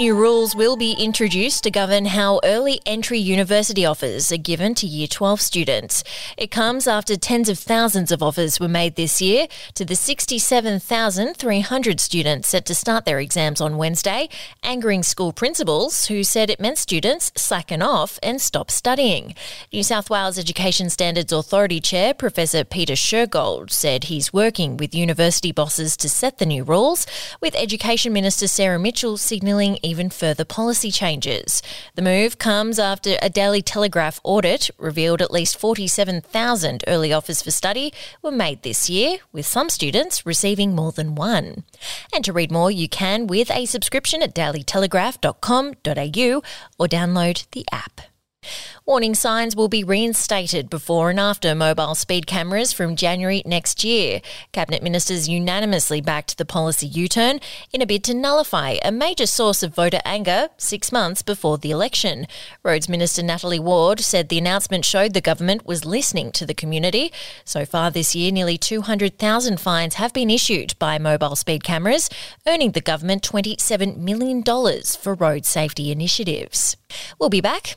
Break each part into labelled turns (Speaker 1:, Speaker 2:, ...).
Speaker 1: New rules will be introduced to govern how early entry university offers are given to Year 12 students. It comes after tens of thousands of offers were made this year to the 67,300 students set to start their exams on Wednesday, angering school principals who said it meant students slacken off and stop studying. New South Wales Education Standards Authority Chair Professor Peter Shergold said he's working with university bosses to set the new rules, with Education Minister Sarah Mitchell signalling even further policy changes. The move comes after a Daily Telegraph audit revealed at least 47,000 early offers for study were made this year, with some students receiving more than one. And to read more, you can with a subscription at dailytelegraph.com.au or download the app. Warning signs will be reinstated before and after mobile speed cameras from January next year. Cabinet ministers unanimously backed the policy U turn in a bid to nullify a major source of voter anger six months before the election. Roads Minister Natalie Ward said the announcement showed the government was listening to the community. So far this year, nearly 200,000 fines have been issued by mobile speed cameras, earning the government $27 million for road safety initiatives. We'll be back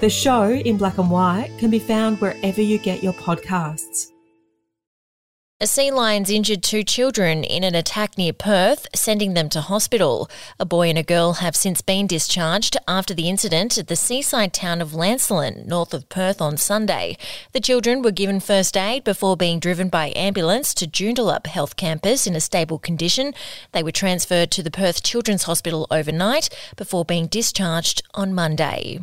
Speaker 2: The show in black and white can be found wherever you get your podcasts.
Speaker 1: A sea lion's injured two children in an attack near Perth, sending them to hospital. A boy and a girl have since been discharged after the incident at the seaside town of Lancelin, north of Perth, on Sunday. The children were given first aid before being driven by ambulance to Joondalup Health Campus in a stable condition. They were transferred to the Perth Children's Hospital overnight before being discharged on Monday.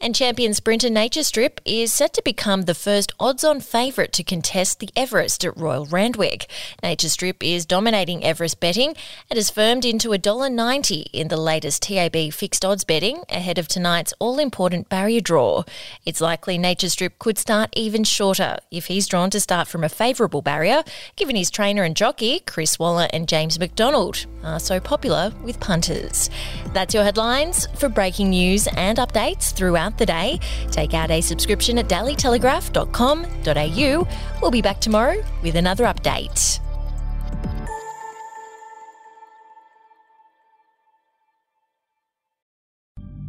Speaker 1: And champion sprinter Nature Strip is set to become the first odds on favourite to contest the Everest at Royal Randwick. Nature Strip is dominating Everest betting and has firmed into $1.90 in the latest TAB fixed odds betting ahead of tonight's all important barrier draw. It's likely Nature Strip could start even shorter if he's drawn to start from a favourable barrier, given his trainer and jockey, Chris Waller and James McDonald, are so popular with punters. That's your headlines for breaking news and updates throughout the day. Take out a subscription at dailytelegraph.com.au. We'll be back tomorrow with another update.